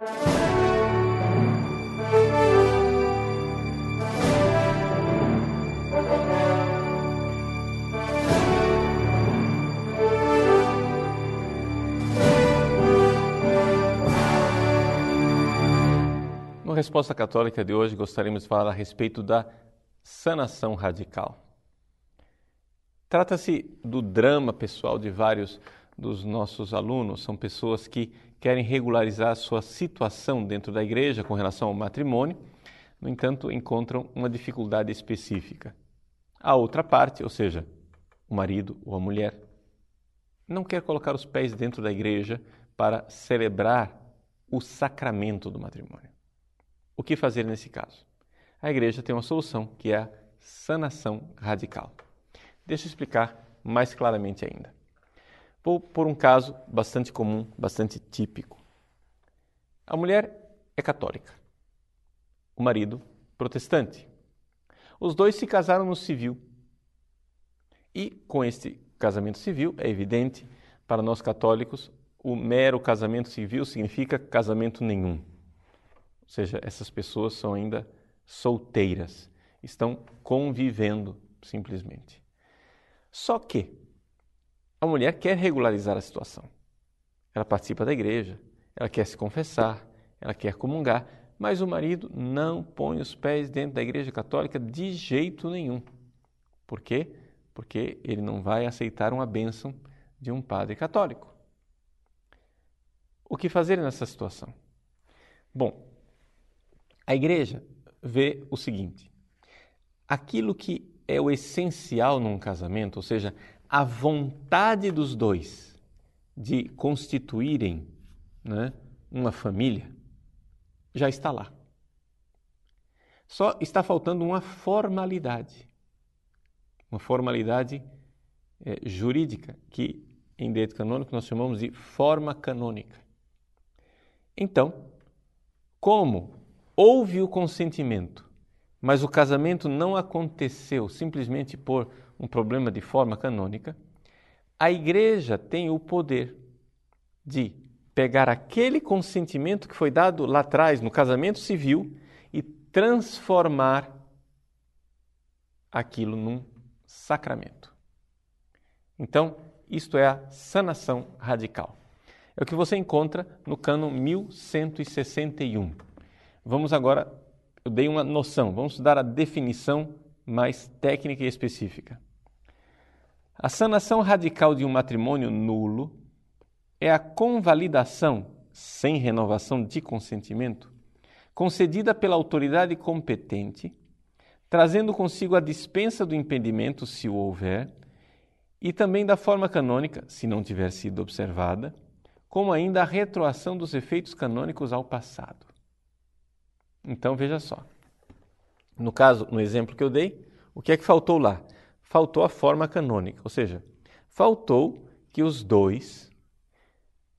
No Resposta Católica de hoje, gostaríamos de falar a respeito da sanação radical. Trata-se do drama pessoal de vários dos nossos alunos. São pessoas que querem regularizar sua situação dentro da igreja com relação ao matrimônio, no entanto, encontram uma dificuldade específica. A outra parte, ou seja, o marido ou a mulher, não quer colocar os pés dentro da igreja para celebrar o sacramento do matrimônio. O que fazer nesse caso? A igreja tem uma solução, que é a sanação radical. Deixa eu explicar mais claramente ainda. Vou por um caso bastante comum, bastante típico. A mulher é católica, o marido protestante. Os dois se casaram no civil. E com este casamento civil, é evidente, para nós católicos, o mero casamento civil significa casamento nenhum. Ou seja, essas pessoas são ainda solteiras, estão convivendo simplesmente. Só que a mulher quer regularizar a situação. Ela participa da igreja, ela quer se confessar, ela quer comungar, mas o marido não põe os pés dentro da igreja católica de jeito nenhum. Por quê? Porque ele não vai aceitar uma bênção de um padre católico. O que fazer nessa situação? Bom, a igreja vê o seguinte: aquilo que é o essencial num casamento, ou seja, a vontade dos dois de constituírem né, uma família, já está lá. Só está faltando uma formalidade, uma formalidade é, jurídica, que em direito canônico nós chamamos de forma canônica. Então, como houve o consentimento mas o casamento não aconteceu simplesmente por um problema de forma canônica, a igreja tem o poder de pegar aquele consentimento que foi dado lá atrás no casamento civil e transformar aquilo num sacramento. Então, isto é a sanação radical. É o que você encontra no cano 1161. Vamos agora eu dei uma noção, vamos dar a definição mais técnica e específica. A sanação radical de um matrimônio nulo é a convalidação, sem renovação de consentimento, concedida pela autoridade competente, trazendo consigo a dispensa do impedimento, se o houver, e também da forma canônica, se não tiver sido observada, como ainda a retroação dos efeitos canônicos ao passado. Então veja só. No caso, no exemplo que eu dei, o que é que faltou lá? Faltou a forma canônica, ou seja, faltou que os dois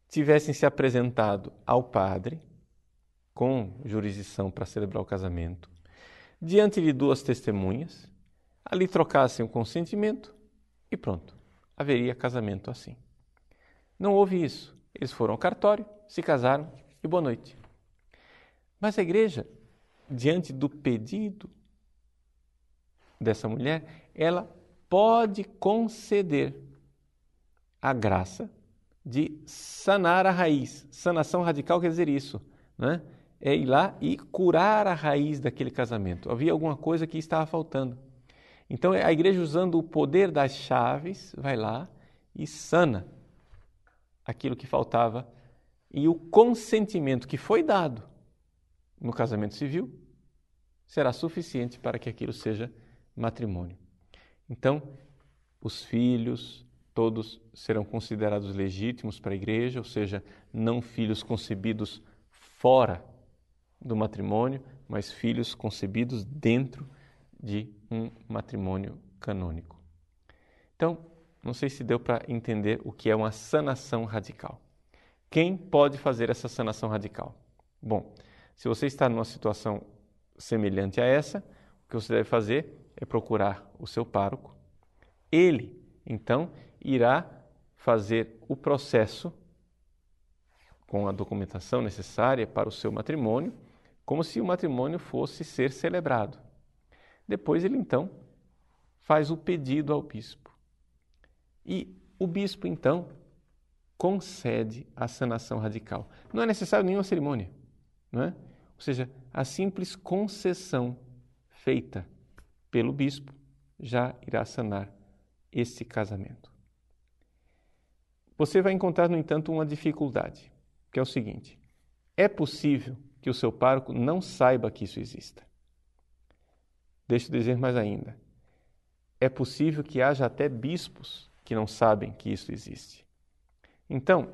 tivessem se apresentado ao padre com jurisdição para celebrar o casamento, diante de duas testemunhas, ali trocassem o consentimento e pronto, haveria casamento assim. Não houve isso. Eles foram ao cartório, se casaram e boa noite. Mas a igreja, diante do pedido dessa mulher, ela pode conceder a graça de sanar a raiz. Sanação radical quer dizer isso, né? É ir lá e curar a raiz daquele casamento. Havia alguma coisa que estava faltando. Então a igreja usando o poder das chaves vai lá e sana aquilo que faltava e o consentimento que foi dado no casamento civil será suficiente para que aquilo seja matrimônio. Então, os filhos, todos serão considerados legítimos para a igreja, ou seja, não filhos concebidos fora do matrimônio, mas filhos concebidos dentro de um matrimônio canônico. Então, não sei se deu para entender o que é uma sanação radical. Quem pode fazer essa sanação radical? Bom, se você está numa situação semelhante a essa, o que você deve fazer é procurar o seu pároco. Ele, então, irá fazer o processo com a documentação necessária para o seu matrimônio, como se o matrimônio fosse ser celebrado. Depois ele então faz o pedido ao bispo. E o bispo então concede a sanação radical. Não é necessário nenhuma cerimônia, não é? Ou seja, a simples concessão feita pelo bispo já irá sanar esse casamento. Você vai encontrar, no entanto, uma dificuldade, que é o seguinte: é possível que o seu pároco não saiba que isso exista. Deixa eu dizer mais ainda. É possível que haja até bispos que não sabem que isso existe. Então,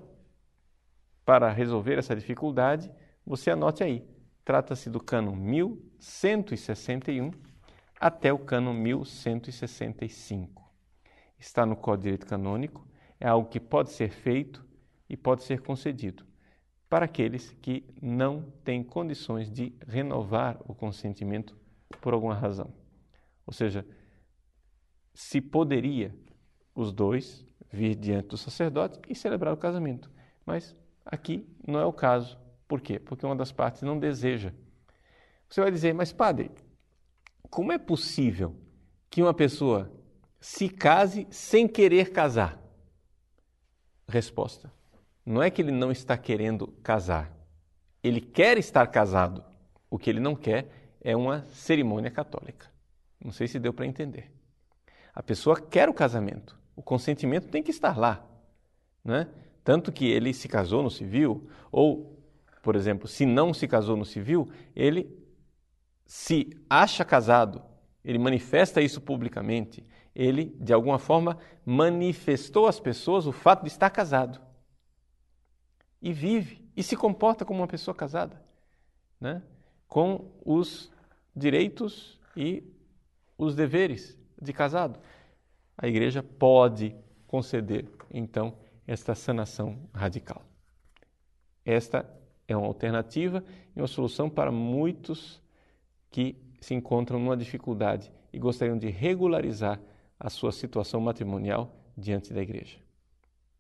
para resolver essa dificuldade, você anote aí. Trata-se do cano 1161 até o cano 1165. Está no Código de Direito Canônico, é algo que pode ser feito e pode ser concedido para aqueles que não têm condições de renovar o consentimento por alguma razão. Ou seja, se poderia os dois vir diante do sacerdote e celebrar o casamento. Mas aqui não é o caso. Por quê? Porque uma das partes não deseja. Você vai dizer, mas padre, como é possível que uma pessoa se case sem querer casar? Resposta: não é que ele não está querendo casar. Ele quer estar casado. O que ele não quer é uma cerimônia católica. Não sei se deu para entender. A pessoa quer o casamento. O consentimento tem que estar lá. Né? Tanto que ele se casou no civil, ou, por exemplo, se não se casou no civil, ele se acha casado, ele manifesta isso publicamente, ele, de alguma forma, manifestou às pessoas o fato de estar casado. E vive, e se comporta como uma pessoa casada, né? com os direitos e os deveres de casado. A igreja pode conceder, então, esta sanação radical. Esta é uma alternativa e uma solução para muitos que se encontram numa dificuldade e gostariam de regularizar a sua situação matrimonial diante da igreja.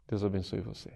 Deus abençoe você.